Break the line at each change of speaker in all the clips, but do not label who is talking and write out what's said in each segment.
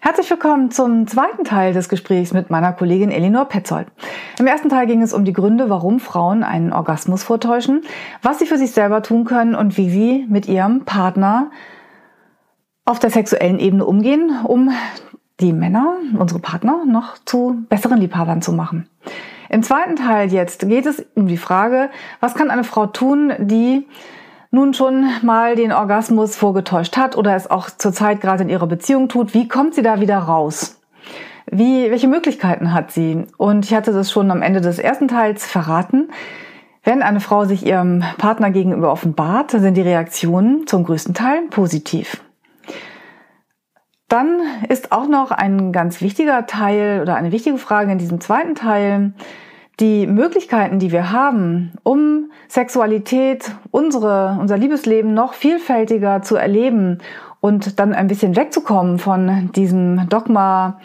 Herzlich willkommen zum zweiten Teil des Gesprächs mit meiner Kollegin Elinor Petzold. Im ersten Teil ging es um die Gründe, warum Frauen einen Orgasmus vortäuschen, was sie für sich selber tun können und wie sie mit ihrem Partner auf der sexuellen Ebene umgehen, um die Männer, unsere Partner, noch zu besseren Liebhabern zu machen. Im zweiten Teil jetzt geht es um die Frage, was kann eine Frau tun, die nun schon mal den Orgasmus vorgetäuscht hat oder es auch zurzeit gerade in ihrer Beziehung tut, wie kommt sie da wieder raus? Wie, welche Möglichkeiten hat sie? Und ich hatte das schon am Ende des ersten Teils verraten. Wenn eine Frau sich ihrem Partner gegenüber offenbart, sind die Reaktionen zum größten Teil positiv. Dann ist auch noch ein ganz wichtiger Teil oder eine wichtige Frage in diesem zweiten Teil, die Möglichkeiten, die wir haben, um Sexualität, unsere, unser Liebesleben noch vielfältiger zu erleben und dann ein bisschen wegzukommen von diesem Dogma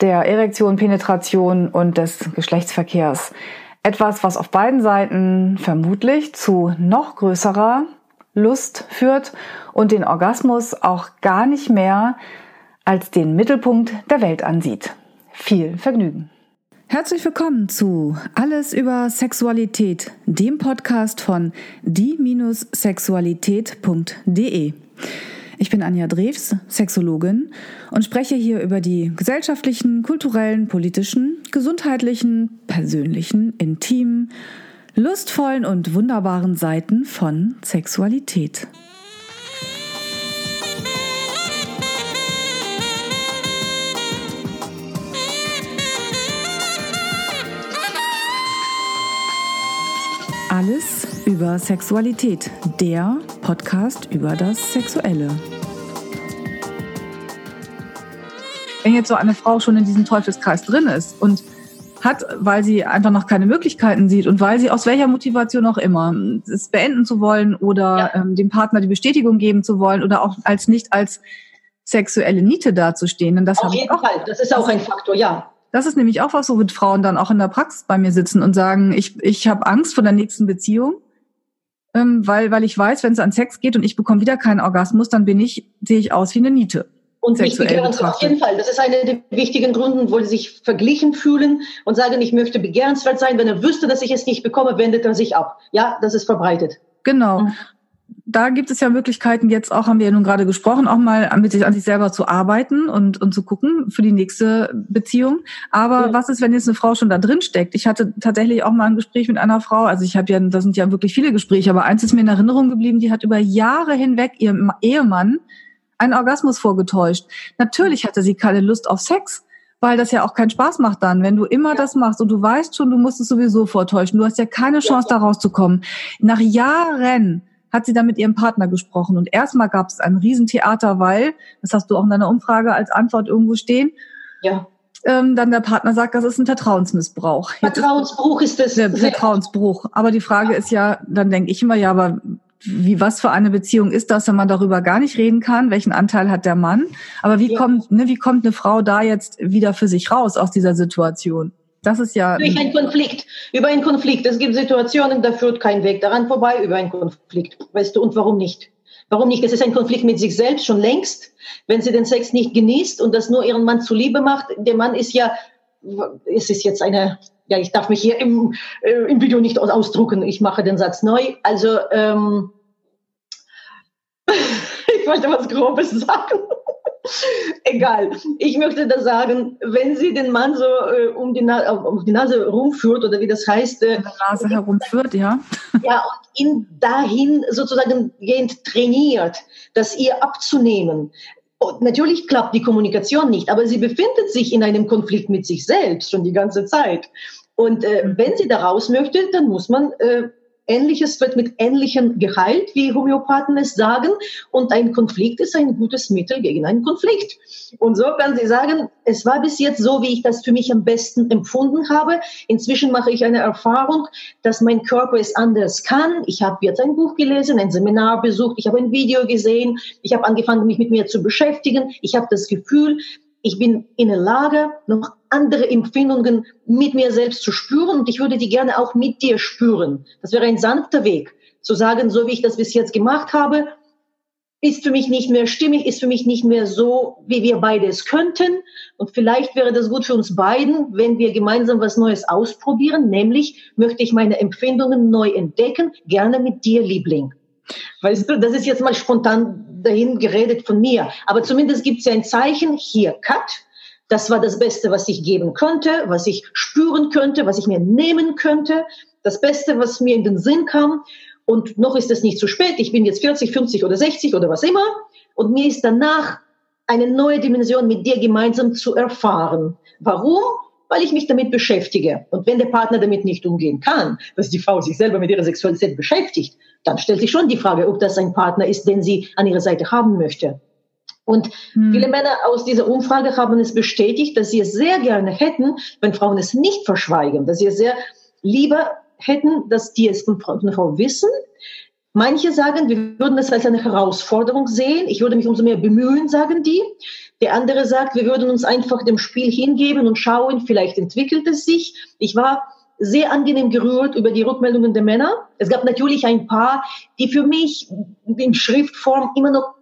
der Erektion, Penetration und des Geschlechtsverkehrs. Etwas, was auf beiden Seiten vermutlich zu noch größerer Lust führt und den Orgasmus auch gar nicht mehr als den Mittelpunkt der Welt ansieht. Viel Vergnügen! Herzlich willkommen zu Alles über Sexualität, dem Podcast von die-sexualität.de. Ich bin Anja Drews, Sexologin und spreche hier über die gesellschaftlichen, kulturellen, politischen, gesundheitlichen, persönlichen, intimen, lustvollen und wunderbaren Seiten von Sexualität. Alles über Sexualität, der Podcast über das Sexuelle. Wenn jetzt so eine Frau schon in diesem Teufelskreis drin ist und hat, weil sie einfach noch keine Möglichkeiten sieht und weil sie aus welcher Motivation auch immer es beenden zu wollen oder ja. ähm, dem Partner die Bestätigung geben zu wollen oder auch als nicht als sexuelle Niete dazustehen. Und das
Auf jeden Fall, das ist auch ein Faktor, ja.
Das ist nämlich auch was, wo Frauen dann auch in der Praxis bei mir sitzen und sagen, ich, ich habe Angst vor der nächsten Beziehung, ähm, weil, weil ich weiß, wenn es an Sex geht und ich bekomme wieder keinen Orgasmus, dann bin ich, sehe ich aus wie eine Niete.
Und mich begehren auf jeden Fall. Das ist einer der wichtigen Gründe, wo sie sich verglichen fühlen und sagen, ich möchte begehrenswert sein. Wenn er wüsste, dass ich es nicht bekomme, wendet er sich ab. Ja, das ist verbreitet.
Genau. Da gibt es ja Möglichkeiten, jetzt auch, haben wir ja nun gerade gesprochen, auch mal mit sich an sich selber zu arbeiten und, und zu gucken für die nächste Beziehung. Aber ja. was ist, wenn jetzt eine Frau schon da drin steckt? Ich hatte tatsächlich auch mal ein Gespräch mit einer Frau, also ich habe ja, da sind ja wirklich viele Gespräche, aber eins ist mir in Erinnerung geblieben, die hat über Jahre hinweg ihrem Ehemann einen Orgasmus vorgetäuscht. Natürlich hatte sie keine Lust auf Sex weil das ja auch keinen Spaß macht dann, wenn du immer ja. das machst und du weißt schon, du musst es sowieso vortäuschen. Du hast ja keine Chance, da rauszukommen. Nach Jahren hat sie dann mit ihrem Partner gesprochen. Und erstmal gab es ein Riesentheater, weil, das hast du auch in deiner Umfrage als Antwort irgendwo stehen,
ja.
Ähm, dann der Partner sagt, das ist ein Vertrauensmissbrauch.
Vertrauensbruch ist das.
Der Vertrauensbruch. Aber die Frage ja. ist ja, dann denke ich immer, ja, aber wie was für eine Beziehung ist das, wenn man darüber gar nicht reden kann? Welchen Anteil hat der Mann? Aber wie ja. kommt, ne, wie kommt eine Frau da jetzt wieder für sich raus aus dieser Situation? Das ist ja.
Durch einen Konflikt. Über einen Konflikt. Es gibt Situationen, da führt kein Weg daran vorbei, über einen Konflikt. Weißt du, und warum nicht? Warum nicht? Es ist ein Konflikt mit sich selbst schon längst. Wenn sie den Sex nicht genießt und das nur ihren Mann zuliebe macht, der Mann ist ja, es ist jetzt eine, ja, ich darf mich hier im, äh, im Video nicht ausdrucken. Ich mache den Satz neu. Also, ähm, ich wollte was Grobes sagen. Egal. Ich möchte da sagen, wenn sie den Mann so äh, um, die um, die Nase rumführt oder wie das heißt.
Äh, Nase herumführt, ja.
Ja, und ihn dahin sozusagen gehend trainiert, das ihr abzunehmen. Und natürlich klappt die Kommunikation nicht, aber sie befindet sich in einem Konflikt mit sich selbst schon die ganze Zeit. Und äh, wenn sie da raus möchte, dann muss man äh, Ähnliches wird mit Ähnlichem geheilt, wie Homöopathen es sagen. Und ein Konflikt ist ein gutes Mittel gegen einen Konflikt. Und so kann sie sagen, es war bis jetzt so, wie ich das für mich am besten empfunden habe. Inzwischen mache ich eine Erfahrung, dass mein Körper es anders kann. Ich habe jetzt ein Buch gelesen, ein Seminar besucht, ich habe ein Video gesehen, ich habe angefangen, mich mit mir zu beschäftigen. Ich habe das Gefühl, ich bin in der Lage, noch andere Empfindungen mit mir selbst zu spüren und ich würde die gerne auch mit dir spüren. Das wäre ein sanfter Weg, zu sagen, so wie ich das bis jetzt gemacht habe, ist für mich nicht mehr stimmig, ist für mich nicht mehr so, wie wir beide es könnten. Und vielleicht wäre das gut für uns beiden, wenn wir gemeinsam was Neues ausprobieren. Nämlich möchte ich meine Empfindungen neu entdecken, gerne mit dir, Liebling. Weißt du, das ist jetzt mal spontan dahin geredet von mir. Aber zumindest gibt es ja ein Zeichen, hier, Cut. Das war das Beste, was ich geben könnte, was ich spüren könnte, was ich mir nehmen könnte. Das Beste, was mir in den Sinn kam. Und noch ist es nicht zu spät. Ich bin jetzt 40, 50 oder 60 oder was immer. Und mir ist danach eine neue Dimension mit dir gemeinsam zu erfahren. Warum? Weil ich mich damit beschäftige. Und wenn der Partner damit nicht umgehen kann, dass die Frau sich selber mit ihrer Sexualität beschäftigt, dann stellt sich schon die Frage, ob das ein Partner ist, den sie an ihrer Seite haben möchte. Und hm. viele Männer aus dieser Umfrage haben es bestätigt, dass sie es sehr gerne hätten, wenn Frauen es nicht verschweigen, dass sie es sehr lieber hätten, dass die es von einer Frau wissen. Manche sagen, wir würden das als eine Herausforderung sehen. Ich würde mich umso mehr bemühen, sagen die. Der andere sagt, wir würden uns einfach dem Spiel hingeben und schauen, vielleicht entwickelt es sich. Ich war sehr angenehm gerührt über die Rückmeldungen der Männer. Es gab natürlich ein paar, die für mich in Schriftform immer noch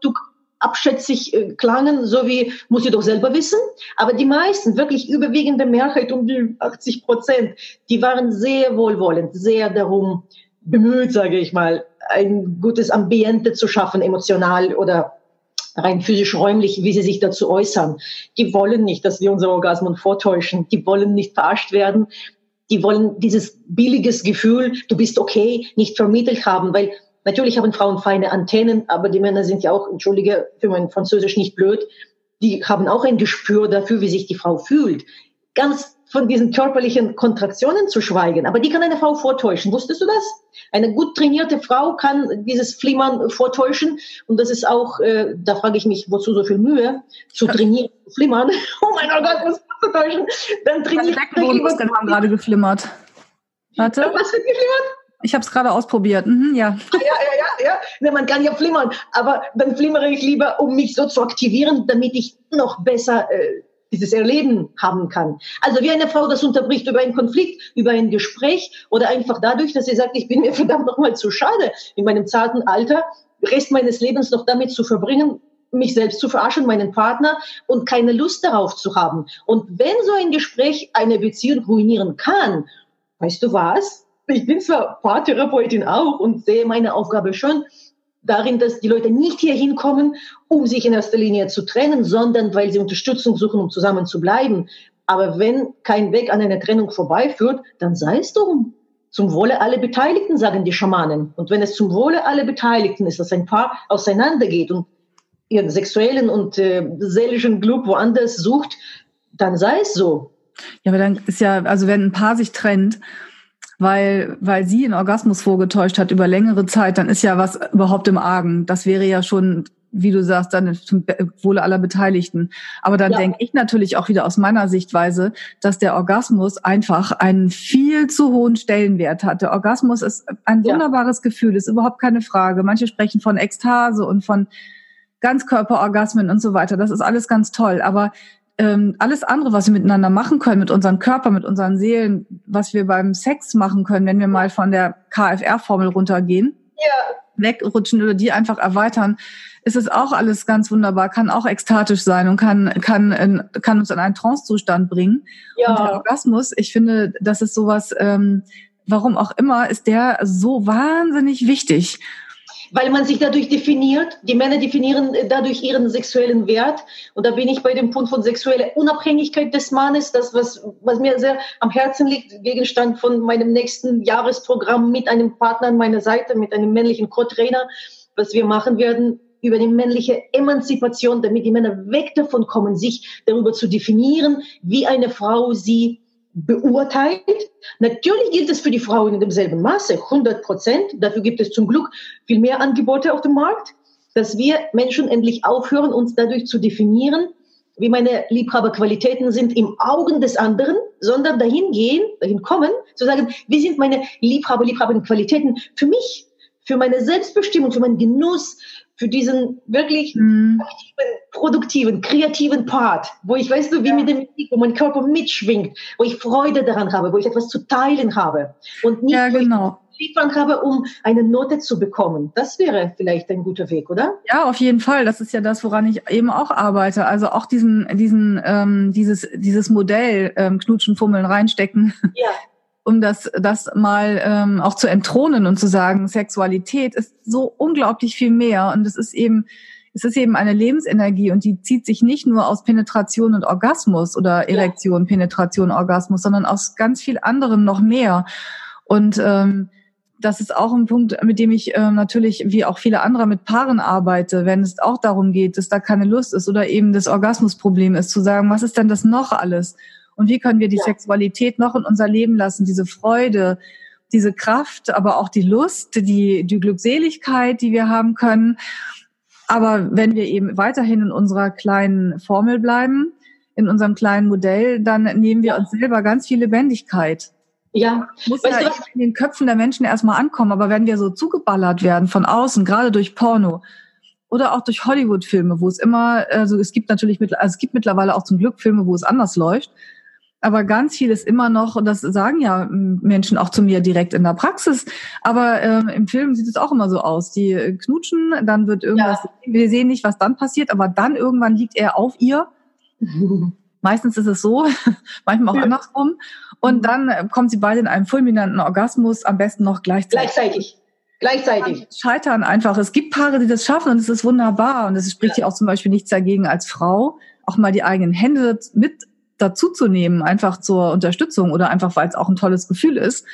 abschätzig äh, klangen, so wie muss ich doch selber wissen. Aber die meisten, wirklich überwiegende Mehrheit, um die 80 Prozent, die waren sehr wohlwollend, sehr darum bemüht, sage ich mal, ein gutes Ambiente zu schaffen, emotional oder rein physisch räumlich, wie sie sich dazu äußern. Die wollen nicht, dass wir unsere Orgasmen vortäuschen. Die wollen nicht verarscht werden. Die wollen dieses billiges Gefühl, du bist okay, nicht vermittelt haben, weil Natürlich haben Frauen feine Antennen, aber die Männer sind ja auch, entschuldige für mein Französisch, nicht blöd. Die haben auch ein Gespür dafür, wie sich die Frau fühlt. Ganz von diesen körperlichen Kontraktionen zu schweigen. Aber die kann eine Frau vortäuschen. Wusstest du das? Eine gut trainierte Frau kann dieses Flimmern vortäuschen. Und das ist auch, äh, da frage ich mich, wozu so viel Mühe, zu trainieren, zu flimmern. Oh mein Gott, was. Dann trainiere
ich. Die Beckenbodenmuskeln haben gerade geflimmert.
Warte. Was wird geflimmert?
Ich habe es gerade ausprobiert. Mhm, ja.
ja. Ja, ja, ja, ja. Man kann ja flimmern, aber dann flimmere ich lieber, um mich so zu aktivieren, damit ich noch besser äh, dieses Erleben haben kann. Also wie eine Frau das unterbricht über einen Konflikt, über ein Gespräch oder einfach dadurch, dass sie sagt, ich bin mir verdammt nochmal zu schade, in meinem zarten Alter Rest meines Lebens noch damit zu verbringen, mich selbst zu verarschen, meinen Partner und keine Lust darauf zu haben. Und wenn so ein Gespräch eine Beziehung ruinieren kann, weißt du was? ich bin zwar Paartherapeutin auch und sehe meine Aufgabe schon darin, dass die Leute nicht hier hinkommen, um sich in erster Linie zu trennen, sondern weil sie Unterstützung suchen, um zusammen zu bleiben. Aber wenn kein Weg an einer Trennung vorbeiführt, dann sei es drum. Zum Wohle aller Beteiligten, sagen die Schamanen. Und wenn es zum Wohle aller Beteiligten ist, dass ein Paar auseinandergeht und ihren sexuellen und äh, seelischen Glück woanders sucht, dann sei es so.
Ja, aber dann ist ja, also wenn ein Paar sich trennt weil, weil sie einen Orgasmus vorgetäuscht hat über längere Zeit, dann ist ja was überhaupt im Argen. Das wäre ja schon, wie du sagst, dann zum Wohle aller Beteiligten. Aber dann ja. denke ich natürlich auch wieder aus meiner Sichtweise, dass der Orgasmus einfach einen viel zu hohen Stellenwert hat. Der Orgasmus ist ein wunderbares ja. Gefühl, ist überhaupt keine Frage. Manche sprechen von Ekstase und von Ganzkörperorgasmen und so weiter. Das ist alles ganz toll. Aber ähm, alles andere, was wir miteinander machen können, mit unserem Körper, mit unseren Seelen, was wir beim Sex machen können, wenn wir mal von der KFR-Formel runtergehen, ja. wegrutschen oder die einfach erweitern, ist es auch alles ganz wunderbar, kann auch ekstatisch sein und kann, kann, in, kann uns in einen Trance-Zustand bringen. Ja. Und der Orgasmus, ich finde, das ist sowas, ähm, warum auch immer, ist der so wahnsinnig wichtig
weil man sich dadurch definiert. Die Männer definieren dadurch ihren sexuellen Wert. Und da bin ich bei dem Punkt von sexueller Unabhängigkeit des Mannes, das, was, was mir sehr am Herzen liegt, Gegenstand von meinem nächsten Jahresprogramm mit einem Partner an meiner Seite, mit einem männlichen Co-Trainer, was wir machen werden über die männliche Emanzipation, damit die Männer weg davon kommen, sich darüber zu definieren, wie eine Frau sie beurteilt. Natürlich gilt es für die Frauen in demselben Maße, 100 Prozent. Dafür gibt es zum Glück viel mehr Angebote auf dem Markt, dass wir Menschen endlich aufhören, uns dadurch zu definieren, wie meine Liebhaberqualitäten sind im Augen des anderen, sondern dahin gehen, dahin kommen, zu sagen, wie sind meine Liebhaber, Liebhaberqualitäten für mich, für meine Selbstbestimmung, für meinen Genuss, für diesen wirklich mhm. produktiven, kreativen Part, wo ich, weißt du, wie ja. mit dem Musik, wo mein Körper mitschwingt, wo ich Freude daran habe, wo ich etwas zu teilen habe.
Und nicht, ja, genau.
liefern habe, um eine Note zu bekommen. Das wäre vielleicht ein guter Weg, oder?
Ja, auf jeden Fall. Das ist ja das, woran ich eben auch arbeite. Also auch diesen, diesen, ähm, dieses, dieses Modell ähm, Knutschen, Fummeln, reinstecken. Ja. um das, das mal ähm, auch zu entthronen und zu sagen, Sexualität ist so unglaublich viel mehr und es ist eben es ist eben eine Lebensenergie und die zieht sich nicht nur aus Penetration und Orgasmus oder Erektion, ja. Penetration, Orgasmus, sondern aus ganz viel anderem noch mehr. Und ähm, das ist auch ein Punkt, mit dem ich ähm, natürlich wie auch viele andere mit Paaren arbeite, wenn es auch darum geht, dass da keine Lust ist oder eben das Orgasmusproblem ist, zu sagen, was ist denn das noch alles? Und wie können wir die ja. Sexualität noch in unser Leben lassen, diese Freude, diese Kraft, aber auch die Lust, die, die Glückseligkeit, die wir haben können. Aber wenn wir eben weiterhin in unserer kleinen Formel bleiben, in unserem kleinen Modell, dann nehmen wir uns selber ganz viel Lebendigkeit. Ja. Muss weißt ja in den Köpfen der Menschen erstmal ankommen, aber wenn wir so zugeballert werden von außen, gerade durch Porno oder auch durch Hollywood-Filme, wo es immer, also es gibt natürlich, also es gibt mittlerweile auch zum Glück Filme, wo es anders läuft, aber ganz viel ist immer noch, und das sagen ja Menschen auch zu mir direkt in der Praxis, aber äh, im Film sieht es auch immer so aus. Die äh, knutschen, dann wird irgendwas, ja. wir sehen nicht, was dann passiert, aber dann irgendwann liegt er auf ihr. Meistens ist es so, manchmal auch ja. andersrum. Und dann äh, kommen sie beide in einen fulminanten Orgasmus, am besten noch gleichzeitig.
Gleichzeitig. Gleichzeitig.
Scheitern einfach. Es gibt Paare, die das schaffen und es ist wunderbar. Und es spricht ja auch zum Beispiel nichts dagegen als Frau, auch mal die eigenen Hände mit dazuzunehmen, einfach zur Unterstützung oder einfach, weil es auch ein tolles Gefühl ist.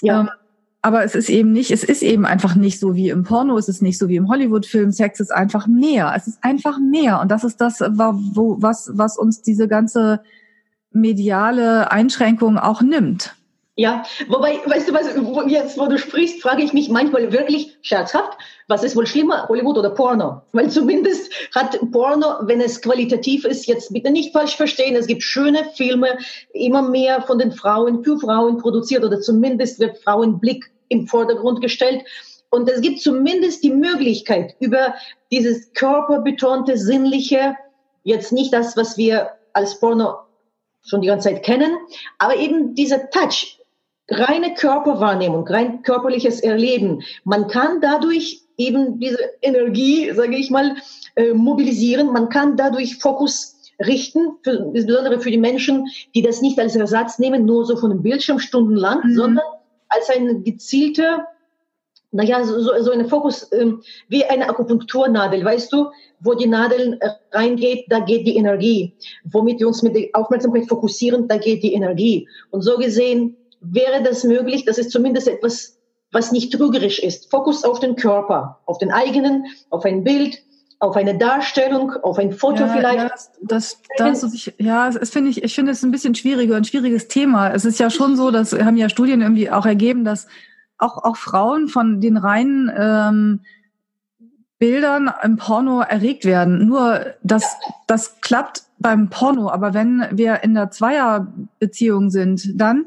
Ja. Ähm, aber es ist eben nicht, es ist eben einfach nicht so wie im Porno, es ist nicht so wie im Hollywood-Film. Sex ist einfach mehr. Es ist einfach mehr. Und das ist das, wo, was, was uns diese ganze mediale Einschränkung auch nimmt.
Ja, wobei, weißt du was, jetzt, wo du sprichst, frage ich mich manchmal wirklich scherzhaft, was ist wohl schlimmer, Hollywood oder Porno? Weil zumindest hat Porno, wenn es qualitativ ist, jetzt bitte nicht falsch verstehen, es gibt schöne Filme, immer mehr von den Frauen für Frauen produziert oder zumindest wird Frauenblick im Vordergrund gestellt. Und es gibt zumindest die Möglichkeit, über dieses körperbetonte, sinnliche, jetzt nicht das, was wir als Porno schon die ganze Zeit kennen, aber eben dieser Touch, reine Körperwahrnehmung, rein körperliches Erleben. Man kann dadurch eben diese Energie, sage ich mal, äh, mobilisieren. Man kann dadurch Fokus richten, für, insbesondere für die Menschen, die das nicht als Ersatz nehmen, nur so von einem Bildschirm stundenlang, mhm. sondern als eine gezielte, naja, so, so eine Fokus, ähm, wie eine Akupunkturnadel, weißt du, wo die Nadel äh, reingeht, da geht die Energie. Womit wir uns mit der Aufmerksamkeit fokussieren, da geht die Energie. Und so gesehen wäre das möglich, das ist zumindest etwas, was nicht trügerisch ist. Fokus auf den Körper, auf den eigenen, auf ein Bild, auf eine Darstellung, auf ein Foto ja, vielleicht. Ja,
das, das, das ich, ja, es finde ich, ich finde es ein bisschen schwieriger, ein schwieriges Thema. Es ist ja schon so, dass haben ja Studien irgendwie auch ergeben, dass auch, auch Frauen von den reinen ähm, Bildern im Porno erregt werden. Nur das, ja. das klappt beim Porno, aber wenn wir in der Zweierbeziehung sind, dann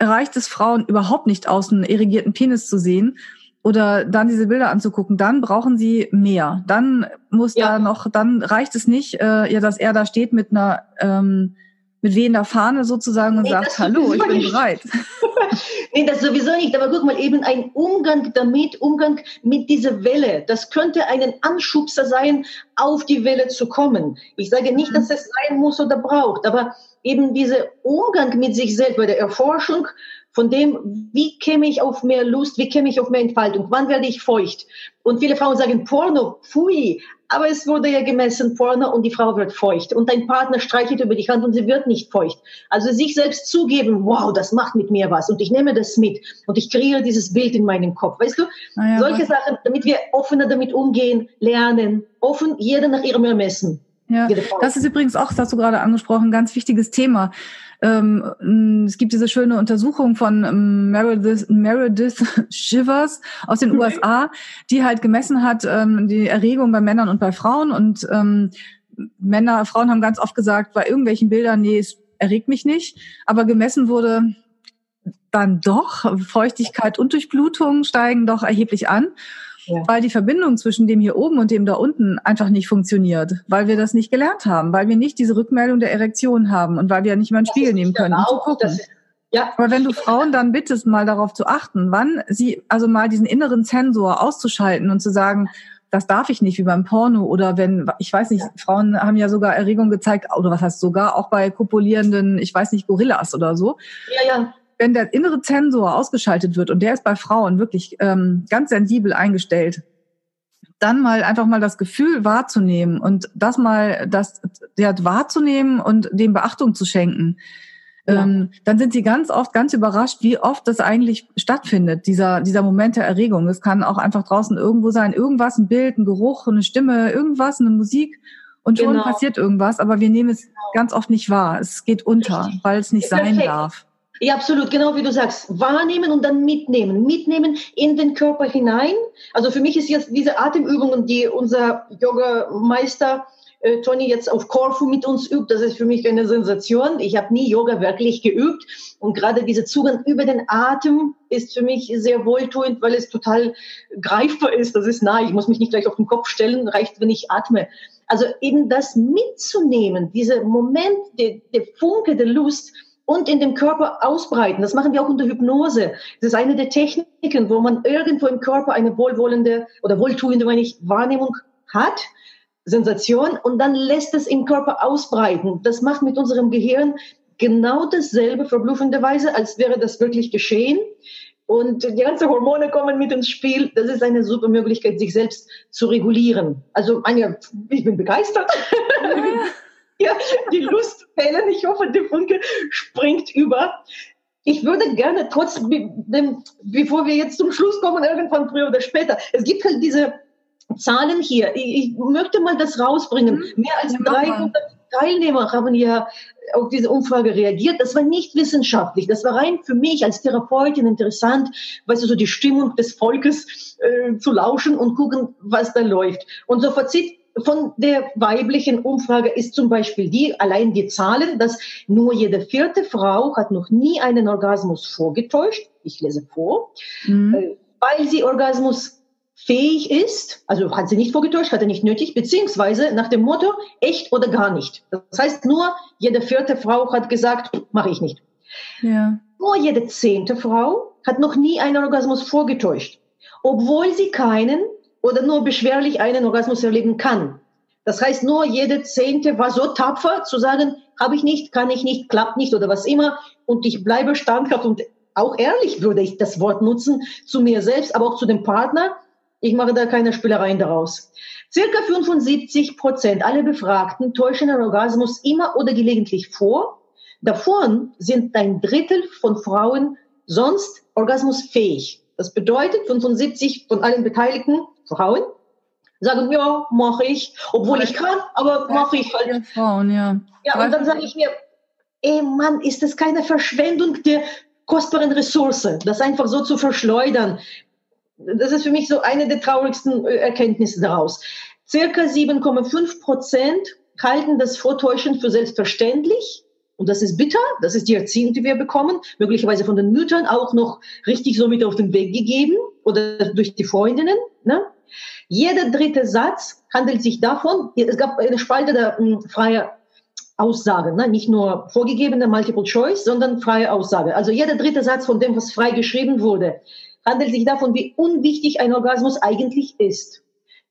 reicht es Frauen überhaupt nicht aus, einen irrigierten Penis zu sehen oder dann diese Bilder anzugucken, dann brauchen sie mehr. Dann muss ja. da noch, dann reicht es nicht, äh, ja, dass er da steht mit einer ähm, mit wehender Fahne sozusagen und nee, sagt, hallo, ich bin bereit.
nee, das sowieso nicht. Aber guck mal, eben ein Umgang damit, Umgang mit dieser Welle, das könnte einen Anschubser sein, auf die Welle zu kommen. Ich sage nicht, mhm. dass es sein muss oder braucht, aber eben dieser Umgang mit sich selbst, bei der Erforschung von dem, wie käme ich auf mehr Lust, wie käme ich auf mehr Entfaltung, wann werde ich feucht. Und viele Frauen sagen, Porno, pfui, aber es wurde ja gemessen, Porno und die Frau wird feucht. Und dein Partner streichelt über die Hand und sie wird nicht feucht. Also sich selbst zugeben, wow, das macht mit mir was und ich nehme das mit und ich kreiere dieses Bild in meinem Kopf. Weißt du, ja, solche Sachen, damit wir offener damit umgehen, lernen, offen, jeder nach ihrem Ermessen.
Ja, das ist übrigens auch, das hast du gerade angesprochen, ein ganz wichtiges Thema. Ähm, es gibt diese schöne Untersuchung von ähm, Meredith, Meredith Shivers aus den mhm. USA, die halt gemessen hat ähm, die Erregung bei Männern und bei Frauen. Und ähm, Männer, Frauen haben ganz oft gesagt, bei irgendwelchen Bildern, nee, es erregt mich nicht, aber gemessen wurde dann doch, Feuchtigkeit und Durchblutung steigen doch erheblich an ja. weil die Verbindung zwischen dem hier oben und dem da unten einfach nicht funktioniert, weil wir das nicht gelernt haben, weil wir nicht diese Rückmeldung der Erektion haben und weil wir nicht mal einen das Spiegel nehmen können.
Auch, um das,
Ja. Aber wenn du Frauen dann bittest, mal darauf zu achten, wann sie, also mal diesen inneren Zensor auszuschalten und zu sagen, das darf ich nicht, wie beim Porno oder wenn, ich weiß nicht, ja. Frauen haben ja sogar Erregung gezeigt, oder was heißt sogar, auch bei kopulierenden, ich weiß nicht, Gorillas oder so. Ja, ja. Wenn der innere Zensor ausgeschaltet wird und der ist bei Frauen wirklich ähm, ganz sensibel eingestellt, dann mal einfach mal das Gefühl wahrzunehmen und das mal, das ja, wahrzunehmen und dem Beachtung zu schenken ja. ähm, dann sind sie ganz oft ganz überrascht, wie oft das eigentlich stattfindet, dieser, dieser Moment der Erregung. Es kann auch einfach draußen irgendwo sein, irgendwas, ein Bild, ein Geruch, eine Stimme, irgendwas, eine Musik und schon genau. passiert irgendwas, aber wir nehmen es genau. ganz oft nicht wahr. Es geht unter, Richtig. weil es nicht sein darf.
Ja, absolut, genau wie du sagst. Wahrnehmen und dann mitnehmen. Mitnehmen in den Körper hinein. Also für mich ist jetzt diese Atemübungen, die unser Yoga-Meister äh, Toni jetzt auf Korfu mit uns übt. Das ist für mich eine Sensation. Ich habe nie Yoga wirklich geübt. Und gerade dieser Zugang über den Atem ist für mich sehr wohltuend, weil es total greifbar ist. Das ist nah. Ich muss mich nicht gleich auf den Kopf stellen. Reicht, wenn ich atme. Also eben das mitzunehmen, dieser Moment, der, der Funke der Lust, und in dem Körper ausbreiten. Das machen wir auch unter Hypnose. Das ist eine der Techniken, wo man irgendwo im Körper eine wohlwollende oder wohltuende, meine ich, Wahrnehmung hat Sensation und dann lässt es im Körper ausbreiten. Das macht mit unserem Gehirn genau dasselbe verbluffenderweise, als wäre das wirklich geschehen. Und die ganzen Hormone kommen mit ins Spiel. Das ist eine super Möglichkeit, sich selbst zu regulieren. Also, Anja, ich bin begeistert. Ja, die Lust fällen. Ich hoffe, die Funke springt über. Ich würde gerne trotzdem, bevor wir jetzt zum Schluss kommen, irgendwann früher oder später, es gibt halt diese Zahlen hier. Ich, ich möchte mal das rausbringen. Mhm. Mehr als 300 Teilnehmer haben ja auf diese Umfrage reagiert. Das war nicht wissenschaftlich. Das war rein für mich als Therapeutin interessant, weißt du, so die Stimmung des Volkes äh, zu lauschen und gucken, was da läuft. Und so Fazit von der weiblichen Umfrage ist zum Beispiel die, allein die Zahlen, dass nur jede vierte Frau hat noch nie einen Orgasmus vorgetäuscht. Ich lese vor. Mhm. Äh, weil sie Orgasmus fähig ist, also hat sie nicht vorgetäuscht, hat er nicht nötig, beziehungsweise nach dem Motto echt oder gar nicht. Das heißt, nur jede vierte Frau hat gesagt, mache ich nicht. Ja. Nur jede zehnte Frau hat noch nie einen Orgasmus vorgetäuscht, obwohl sie keinen oder nur beschwerlich einen Orgasmus erleben kann. Das heißt, nur jede zehnte war so tapfer zu sagen, habe ich nicht, kann ich nicht, klappt nicht oder was immer und ich bleibe standhaft und auch ehrlich würde ich das Wort nutzen zu mir selbst, aber auch zu dem Partner ich mache da keine Spielereien daraus. Circa 75 Prozent aller Befragten täuschen den Orgasmus immer oder gelegentlich vor. Davon sind ein Drittel von Frauen sonst orgasmusfähig. Das bedeutet, 75 von allen beteiligten Frauen sagen, ja, mache ich, obwohl ich kann, aber mache ich halt. Frauen, ja. Ja, und dann sage ich mir, ey Mann, ist das keine Verschwendung der kostbaren Ressource, das einfach so zu verschleudern das ist für mich so eine der traurigsten äh, Erkenntnisse daraus. Circa 7,5 Prozent halten das Vortäuschen für selbstverständlich. Und das ist bitter. Das ist die Erziehung, die wir bekommen. Möglicherweise von den Müttern auch noch richtig so mit auf den Weg gegeben oder durch die Freundinnen. Ne? Jeder dritte Satz handelt sich davon, es gab eine Spalte der hm, freie Aussagen, ne? nicht nur vorgegebene Multiple Choice, sondern freie Aussage. Also jeder dritte Satz von dem, was frei geschrieben wurde, handelt sich davon, wie unwichtig ein Orgasmus eigentlich ist.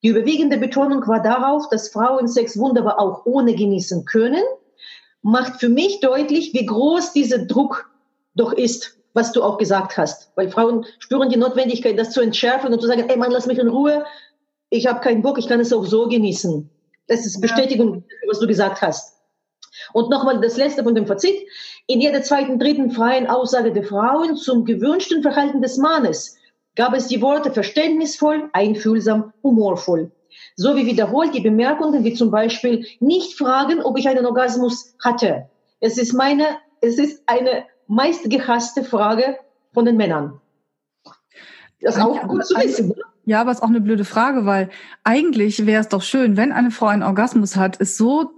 Die überwiegende Betonung war darauf, dass Frauen Sex wunderbar auch ohne genießen können, macht für mich deutlich, wie groß dieser Druck doch ist, was du auch gesagt hast. Weil Frauen spüren die Notwendigkeit, das zu entschärfen und zu sagen, ey Mann, lass mich in Ruhe, ich habe keinen Bock, ich kann es auch so genießen. Das ist Bestätigung, was du gesagt hast. Und nochmal das letzte von dem Fazit. In jeder zweiten, dritten freien Aussage der Frauen zum gewünschten Verhalten des Mannes gab es die Worte verständnisvoll, einfühlsam, humorvoll. So wie wiederholt die Bemerkungen wie zum Beispiel nicht fragen, ob ich einen Orgasmus hatte. Es ist meine, es ist eine meist gehasste Frage von den Männern.
Das ist auch gut zu wissen. Ja, aber es ist auch eine blöde Frage, weil eigentlich wäre es doch schön, wenn eine Frau einen Orgasmus hat, ist so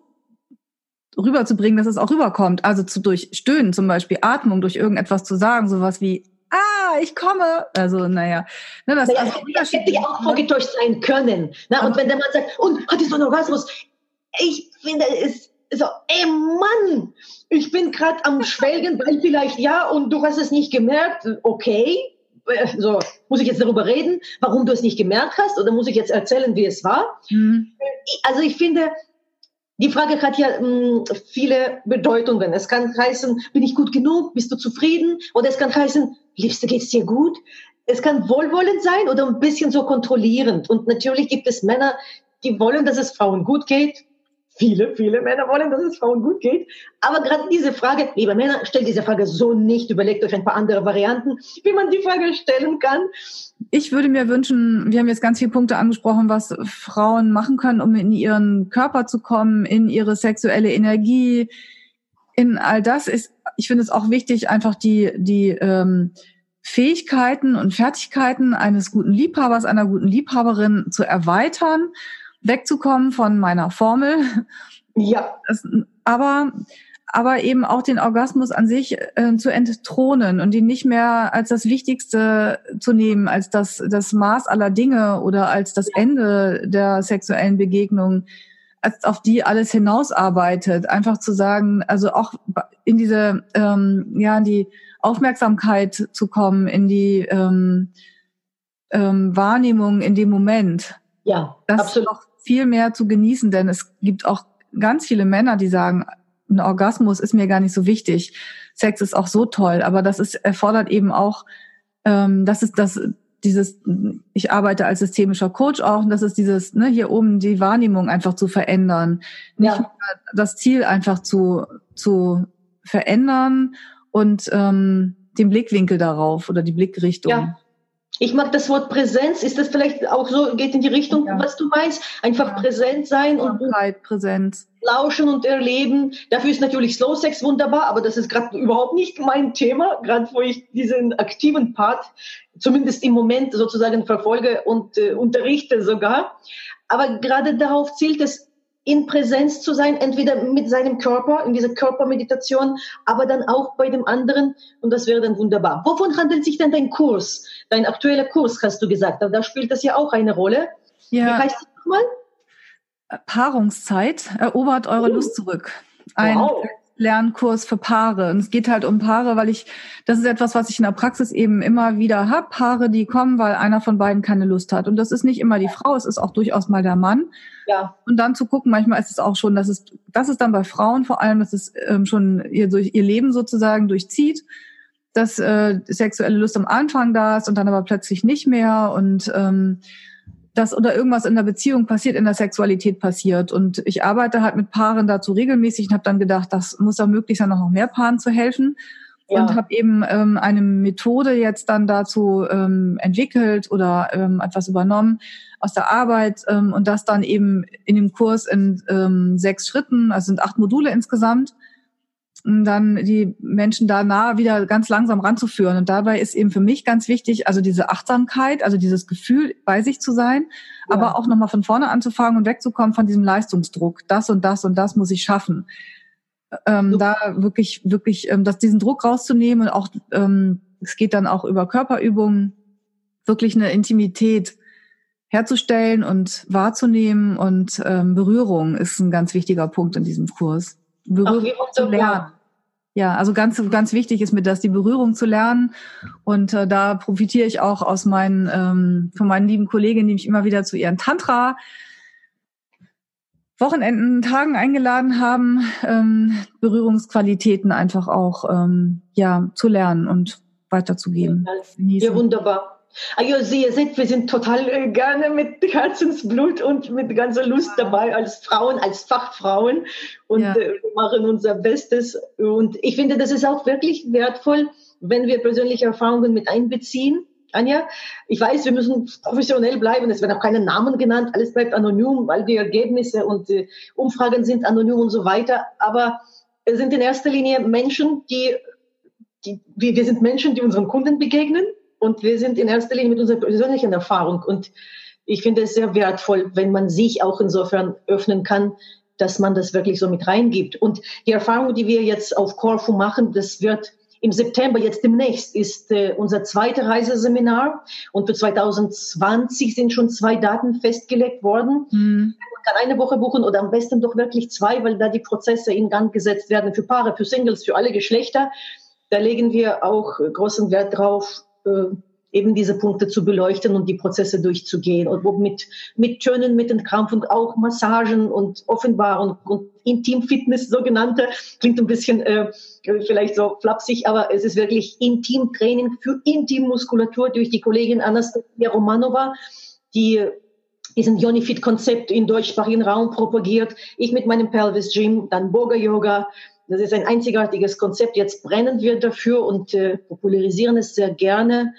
rüberzubringen, dass es auch rüberkommt. Also zu durch Stöhnen zum Beispiel, Atmung, durch irgendetwas zu sagen, sowas wie Ah, ich komme. Also, naja.
Ne, das naja, also hätte ja auch vorgetäuscht sein können. Ne? Und wenn der Mann sagt, und hat so einen Orgasmus? Ich finde es so, ey Mann, ich bin gerade am Schwelgen, weil vielleicht ja und du hast es nicht gemerkt, okay. Äh, so, muss ich jetzt darüber reden, warum du es nicht gemerkt hast oder muss ich jetzt erzählen, wie es war? Mhm. Also ich finde, die Frage hat ja mh, hm, viele Bedeutungen. Es kann heißen, bin ich gut genug? Bist du zufrieden? Oder es kann heißen, Liebste, geht's dir gut? Es kann wohlwollend sein oder ein bisschen so kontrollierend. Und natürlich gibt es Männer, die wollen, dass es Frauen gut geht viele, viele Männer wollen, dass es Frauen gut geht. Aber gerade diese Frage, liebe Männer, stellt diese Frage so nicht. Überlegt euch ein paar andere Varianten, wie man die Frage stellen kann.
Ich würde mir wünschen, wir haben jetzt ganz viele Punkte angesprochen, was Frauen machen können, um in ihren Körper zu kommen, in ihre sexuelle Energie, in all das ist, ich finde es auch wichtig, einfach die, die ähm, Fähigkeiten und Fertigkeiten eines guten Liebhabers, einer guten Liebhaberin zu erweitern wegzukommen von meiner Formel.
Ja.
Das, aber aber eben auch den Orgasmus an sich äh, zu entthronen und ihn nicht mehr als das Wichtigste zu nehmen, als das, das Maß aller Dinge oder als das Ende der sexuellen Begegnung, als auf die alles hinausarbeitet. Einfach zu sagen, also auch in diese, ähm, ja, in die Aufmerksamkeit zu kommen, in die ähm, ähm, Wahrnehmung in dem Moment.
Ja,
das absolut. Noch viel mehr zu genießen, denn es gibt auch ganz viele Männer, die sagen, ein Orgasmus ist mir gar nicht so wichtig. Sex ist auch so toll, aber das ist erfordert eben auch, ähm, das ist das dieses, ich arbeite als systemischer Coach auch, und das ist dieses, ne, hier oben die Wahrnehmung einfach zu verändern, nicht ja. das Ziel einfach zu zu verändern und ähm, den Blickwinkel darauf oder die Blickrichtung.
Ja. Ich mag das Wort Präsenz. Ist das vielleicht auch so, geht in die Richtung, ja. was du meinst? Einfach ja. präsent sein und
Präsenz.
lauschen und erleben. Dafür ist natürlich Slow Sex wunderbar, aber das ist gerade überhaupt nicht mein Thema, gerade wo ich diesen aktiven Part zumindest im Moment sozusagen verfolge und äh, unterrichte sogar. Aber gerade darauf zielt es, in Präsenz zu sein, entweder mit seinem Körper, in dieser Körpermeditation, aber dann auch bei dem anderen. Und das wäre dann wunderbar. Wovon handelt sich denn dein Kurs? Dein aktueller Kurs, hast du gesagt. Da spielt das ja auch eine Rolle.
Ja. Wie heißt das nochmal? Paarungszeit. Erobert eure uh. Lust zurück. Ein wow. Lernkurs für Paare. Und es geht halt um Paare, weil ich, das ist etwas, was ich in der Praxis eben immer wieder habe. Paare, die kommen, weil einer von beiden keine Lust hat. Und das ist nicht immer die Frau, es ist auch durchaus mal der Mann.
Ja.
Und dann zu gucken, manchmal ist es auch schon, dass es, das ist dann bei Frauen vor allem, dass es ähm, schon ihr, durch ihr Leben sozusagen durchzieht, dass äh, sexuelle Lust am Anfang da ist und dann aber plötzlich nicht mehr und ähm, dass oder irgendwas in der Beziehung passiert, in der Sexualität passiert. Und ich arbeite halt mit Paaren dazu regelmäßig und habe dann gedacht, das muss ja möglich sein, noch mehr Paaren zu helfen. Ja. Und habe eben ähm, eine Methode jetzt dann dazu ähm, entwickelt oder ähm, etwas übernommen aus der Arbeit ähm, und das dann eben in dem Kurs in ähm, sechs Schritten, also sind acht Module insgesamt, dann die Menschen da nah wieder ganz langsam ranzuführen. Und dabei ist eben für mich ganz wichtig, also diese Achtsamkeit, also dieses Gefühl, bei sich zu sein, ja. aber auch nochmal von vorne anzufangen und wegzukommen von diesem Leistungsdruck. Das und das und das muss ich schaffen. Ähm, da wirklich, wirklich, ähm, dass diesen Druck rauszunehmen und auch, ähm, es geht dann auch über Körperübungen, wirklich eine Intimität herzustellen und wahrzunehmen und ähm, Berührung ist ein ganz wichtiger Punkt in diesem Kurs. Berührung zu lernen. Ja, also ganz, ganz wichtig ist mir das, die Berührung zu lernen. Und äh, da profitiere ich auch aus meinen, ähm, von meinen lieben Kolleginnen, die mich immer wieder zu ihren Tantra Wochenenden, Tagen eingeladen haben, ähm, Berührungsqualitäten einfach auch ähm, ja zu lernen und weiterzugeben.
Ja, wunderbar. Also ihr seht, wir sind total äh, gerne mit Herzensblut und mit ganzer Lust dabei als Frauen, als Fachfrauen und ja. äh, machen unser Bestes. Und ich finde, das ist auch wirklich wertvoll, wenn wir persönliche Erfahrungen mit einbeziehen. Anja, ich weiß, wir müssen professionell bleiben. Es werden auch keine Namen genannt. Alles bleibt anonym, weil die Ergebnisse und äh, Umfragen sind anonym und so weiter. Aber es sind in erster Linie Menschen, die, die wir sind Menschen, die unseren Kunden begegnen und wir sind in erster Linie mit unserer persönlichen Erfahrung. Und ich finde es sehr wertvoll, wenn man sich auch insofern öffnen kann, dass man das wirklich so mit reingibt. Und die Erfahrung, die wir jetzt auf Corfu machen, das wird im September, jetzt demnächst, ist äh, unser zweites Reiseseminar. Und für 2020 sind schon zwei Daten festgelegt worden. Mhm. kann eine Woche buchen oder am besten doch wirklich zwei, weil da die Prozesse in Gang gesetzt werden für Paare, für Singles, für alle Geschlechter. Da legen wir auch großen Wert drauf, äh, eben diese Punkte zu beleuchten und die Prozesse durchzugehen und mit, mit Tönen, mit dem Kampf und auch Massagen und Offenbarung und Intim-Fitness sogenannte. Klingt ein bisschen äh, vielleicht so flapsig, aber es ist wirklich Intim-Training für Intim-Muskulatur durch die Kollegin Anastasia Romanova, die diesen Unifit-Konzept im deutschsprachigen Raum propagiert. Ich mit meinem Pelvis Gym, dann Boga Yoga. Das ist ein einzigartiges Konzept. Jetzt brennen wir dafür und äh, popularisieren es sehr gerne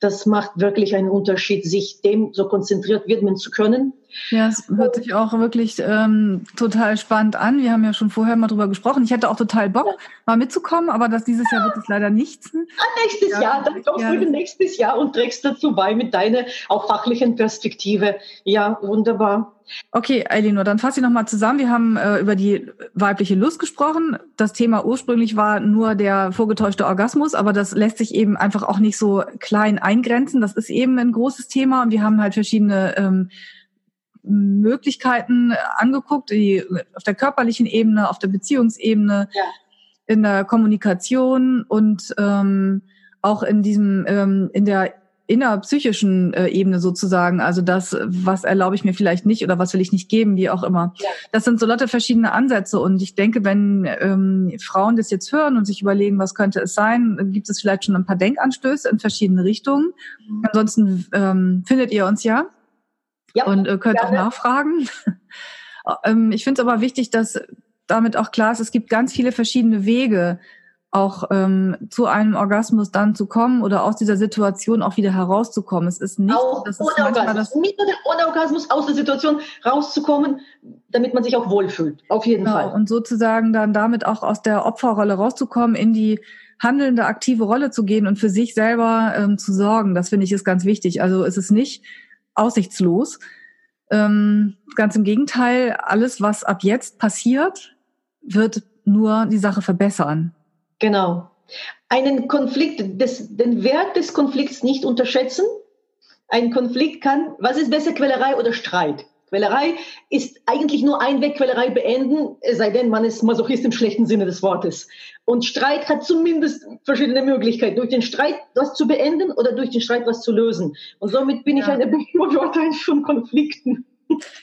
das macht wirklich einen Unterschied, sich dem so konzentriert widmen zu können.
Ja, es hört sich auch wirklich ähm, total spannend an. Wir haben ja schon vorher mal drüber gesprochen. Ich hätte auch total Bock, mal mitzukommen, aber das dieses Jahr wird es leider nichts.
Ah, nächstes ja, Jahr, dann kommst ja. du nächstes Jahr und trägst dazu bei mit deiner auch fachlichen Perspektive. Ja, wunderbar.
Okay, Elinor, dann fasse ich nochmal zusammen. Wir haben äh, über die weibliche Lust gesprochen. Das Thema ursprünglich war nur der vorgetäuschte Orgasmus, aber das lässt sich eben einfach auch nicht so klein eingrenzen. Das ist eben ein großes Thema und wir haben halt verschiedene ähm, Möglichkeiten angeguckt, die auf der körperlichen Ebene, auf der Beziehungsebene, ja. in der Kommunikation und ähm, auch in diesem ähm, in der innerpsychischen äh, Ebene sozusagen, also das, was erlaube ich mir vielleicht nicht oder was will ich nicht geben, wie auch immer. Ja. Das sind so lauter verschiedene Ansätze und ich denke, wenn ähm, Frauen das jetzt hören und sich überlegen, was könnte es sein, gibt es vielleicht schon ein paar Denkanstöße in verschiedene Richtungen. Mhm. Ansonsten ähm, findet ihr uns ja ja, und äh, könnt gerne. auch nachfragen. ähm, ich finde es aber wichtig, dass damit auch klar ist, es gibt ganz viele verschiedene Wege, auch ähm, zu einem Orgasmus dann zu kommen oder aus dieser Situation auch wieder herauszukommen. Es ist nicht,
auch
das
ohne Orgasmus, das mit oder ohne Orgasmus aus der Situation rauszukommen, damit man sich auch wohlfühlt. Auf jeden genau. Fall.
Und sozusagen dann damit auch aus der Opferrolle rauszukommen, in die handelnde, aktive Rolle zu gehen und für sich selber ähm, zu sorgen. Das finde ich ist ganz wichtig. Also es ist nicht aussichtslos. Ähm, ganz im Gegenteil, alles, was ab jetzt passiert, wird nur die Sache verbessern.
Genau. Einen Konflikt, des, den Wert des Konflikts nicht unterschätzen. Ein Konflikt kann, was ist besser, Quellerei oder Streit? Quälerei ist eigentlich nur ein Weg, Quälerei beenden, es sei denn, man ist Masochist im schlechten Sinne des Wortes. Und Streit hat zumindest verschiedene Möglichkeiten, durch den Streit was zu beenden oder durch den Streit was zu lösen. Und somit bin ja. ich eine Befürworterin von Konflikten.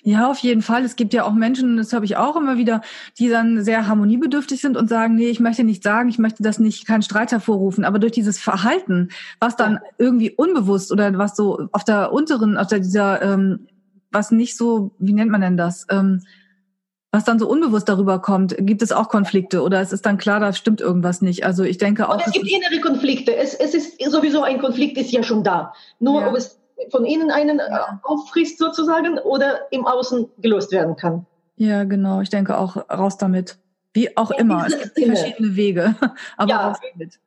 Ja, auf jeden Fall. Es gibt ja auch Menschen, das habe ich auch immer wieder, die dann sehr harmoniebedürftig sind und sagen, nee, ich möchte nicht sagen, ich möchte das nicht, keinen Streit hervorrufen. Aber durch dieses Verhalten, was dann irgendwie unbewusst oder was so auf der unteren, auf der, dieser ähm, was nicht so, wie nennt man denn das? Ähm, was dann so unbewusst darüber kommt, gibt es auch Konflikte oder es ist dann klar, da stimmt irgendwas nicht. Also ich denke auch.
Und es gibt innere Konflikte. Es, es ist sowieso ein Konflikt ist ja schon da. Nur ja. ob es von innen einen ja. auffrisst sozusagen oder im Außen gelöst werden kann.
Ja, genau. Ich denke auch raus damit. Wie auch In immer. Es gibt Sinne. verschiedene Wege, aber ja. raus damit.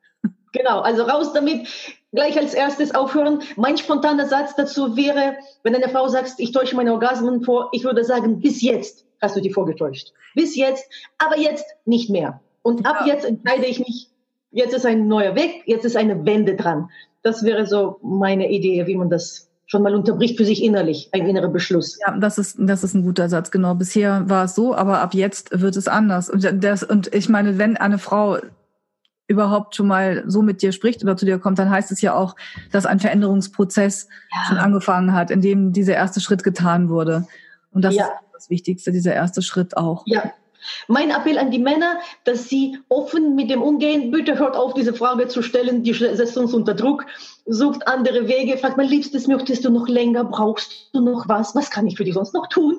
Genau, also raus damit. Gleich als erstes aufhören. Mein spontaner Satz dazu wäre, wenn eine Frau sagt, ich täusche meine Orgasmen vor, ich würde sagen, bis jetzt hast du die vorgetäuscht. Bis jetzt, aber jetzt nicht mehr. Und ja. ab jetzt entscheide ich mich, jetzt ist ein neuer Weg, jetzt ist eine Wende dran. Das wäre so meine Idee, wie man das schon mal unterbricht für sich innerlich, ein innerer Beschluss.
Ja, das ist, das ist ein guter Satz, genau. Bisher war es so, aber ab jetzt wird es anders. Und, das, und ich meine, wenn eine Frau überhaupt schon mal so mit dir spricht oder zu dir kommt, dann heißt es ja auch, dass ein Veränderungsprozess ja. schon angefangen hat, in dem dieser erste Schritt getan wurde. Und das ja. ist das Wichtigste, dieser erste Schritt auch.
Ja. Mein Appell an die Männer, dass sie offen mit dem umgehen. Bitte hört auf, diese Frage zu stellen. Die setzt uns unter Druck. Sucht andere Wege. Fragt, mein Liebstes, möchtest du noch länger? Brauchst du noch was? Was kann ich für dich sonst noch tun?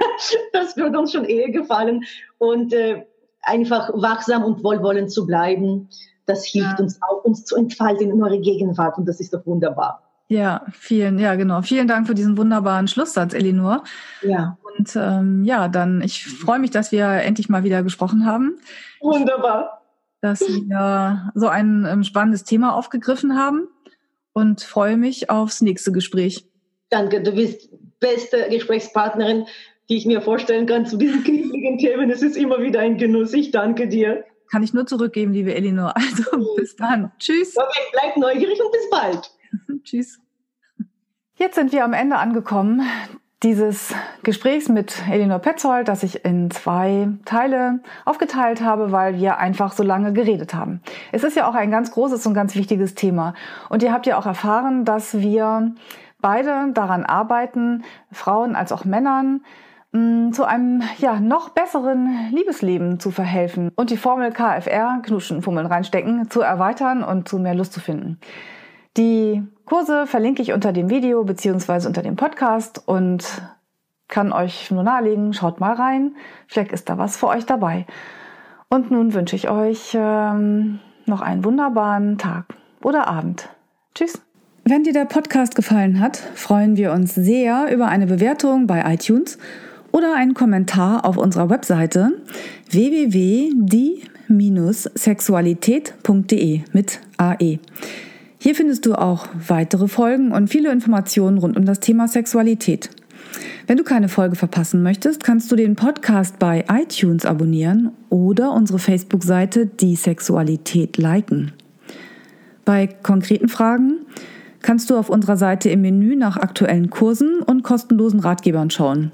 das würde uns schon eher gefallen. Und äh, einfach wachsam und wohlwollend zu bleiben, das hilft ja. uns auch, uns zu entfalten in eure Gegenwart und das ist doch wunderbar.
Ja, vielen, ja, genau. Vielen Dank für diesen wunderbaren Schlusssatz, Elinor. Ja. Und ähm, ja, dann, ich freue mich, dass wir endlich mal wieder gesprochen haben.
Wunderbar.
Dass wir so ein ähm, spannendes Thema aufgegriffen haben und freue mich aufs nächste Gespräch.
Danke, du bist beste Gesprächspartnerin die ich mir vorstellen kann zu diesen kniffligen Themen. Es ist immer wieder ein Genuss. Ich danke dir.
Kann ich nur zurückgeben, liebe Elinor. Also bis dann. Tschüss.
Okay, bleib neugierig und bis bald.
Tschüss. Jetzt sind wir am Ende angekommen. dieses Gesprächs mit Elinor Petzold, das ich in zwei Teile aufgeteilt habe, weil wir einfach so lange geredet haben. Es ist ja auch ein ganz großes und ganz wichtiges Thema. Und ihr habt ja auch erfahren, dass wir beide daran arbeiten, Frauen als auch Männern, mm, zu einem ja noch besseren Liebesleben zu verhelfen und die Formel KFR, Knuschen, Fummeln reinstecken, zu erweitern und zu mehr Lust zu finden. Die Kurse verlinke ich unter dem Video beziehungsweise unter dem Podcast und kann euch nur nahelegen, schaut mal rein. Vielleicht ist da was für euch dabei. Und nun wünsche ich euch ähm, noch einen wunderbaren Tag oder Abend. Tschüss. Wenn dir der Podcast gefallen hat, freuen wir uns sehr über eine Bewertung bei iTunes oder einen Kommentar auf unserer Webseite www.die-sexualität.de mit AE. Hier findest du auch weitere Folgen und viele Informationen rund um das Thema Sexualität. Wenn du keine Folge verpassen möchtest, kannst du den Podcast bei iTunes abonnieren oder unsere Facebook-Seite Die Sexualität liken. Bei konkreten Fragen kannst du auf unserer Seite im Menü nach aktuellen Kursen und kostenlosen Ratgebern schauen.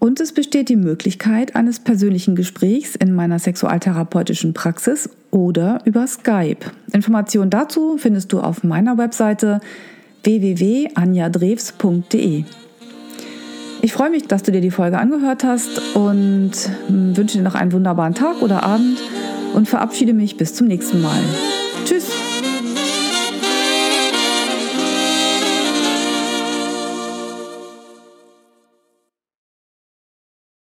Und es besteht die Möglichkeit eines persönlichen Gesprächs in meiner sexualtherapeutischen Praxis oder über Skype. Informationen dazu findest du auf meiner Webseite www.anjadrews.de. Ich freue mich, dass du dir die Folge angehört hast und wünsche dir noch einen wunderbaren Tag oder Abend und verabschiede mich bis zum nächsten Mal.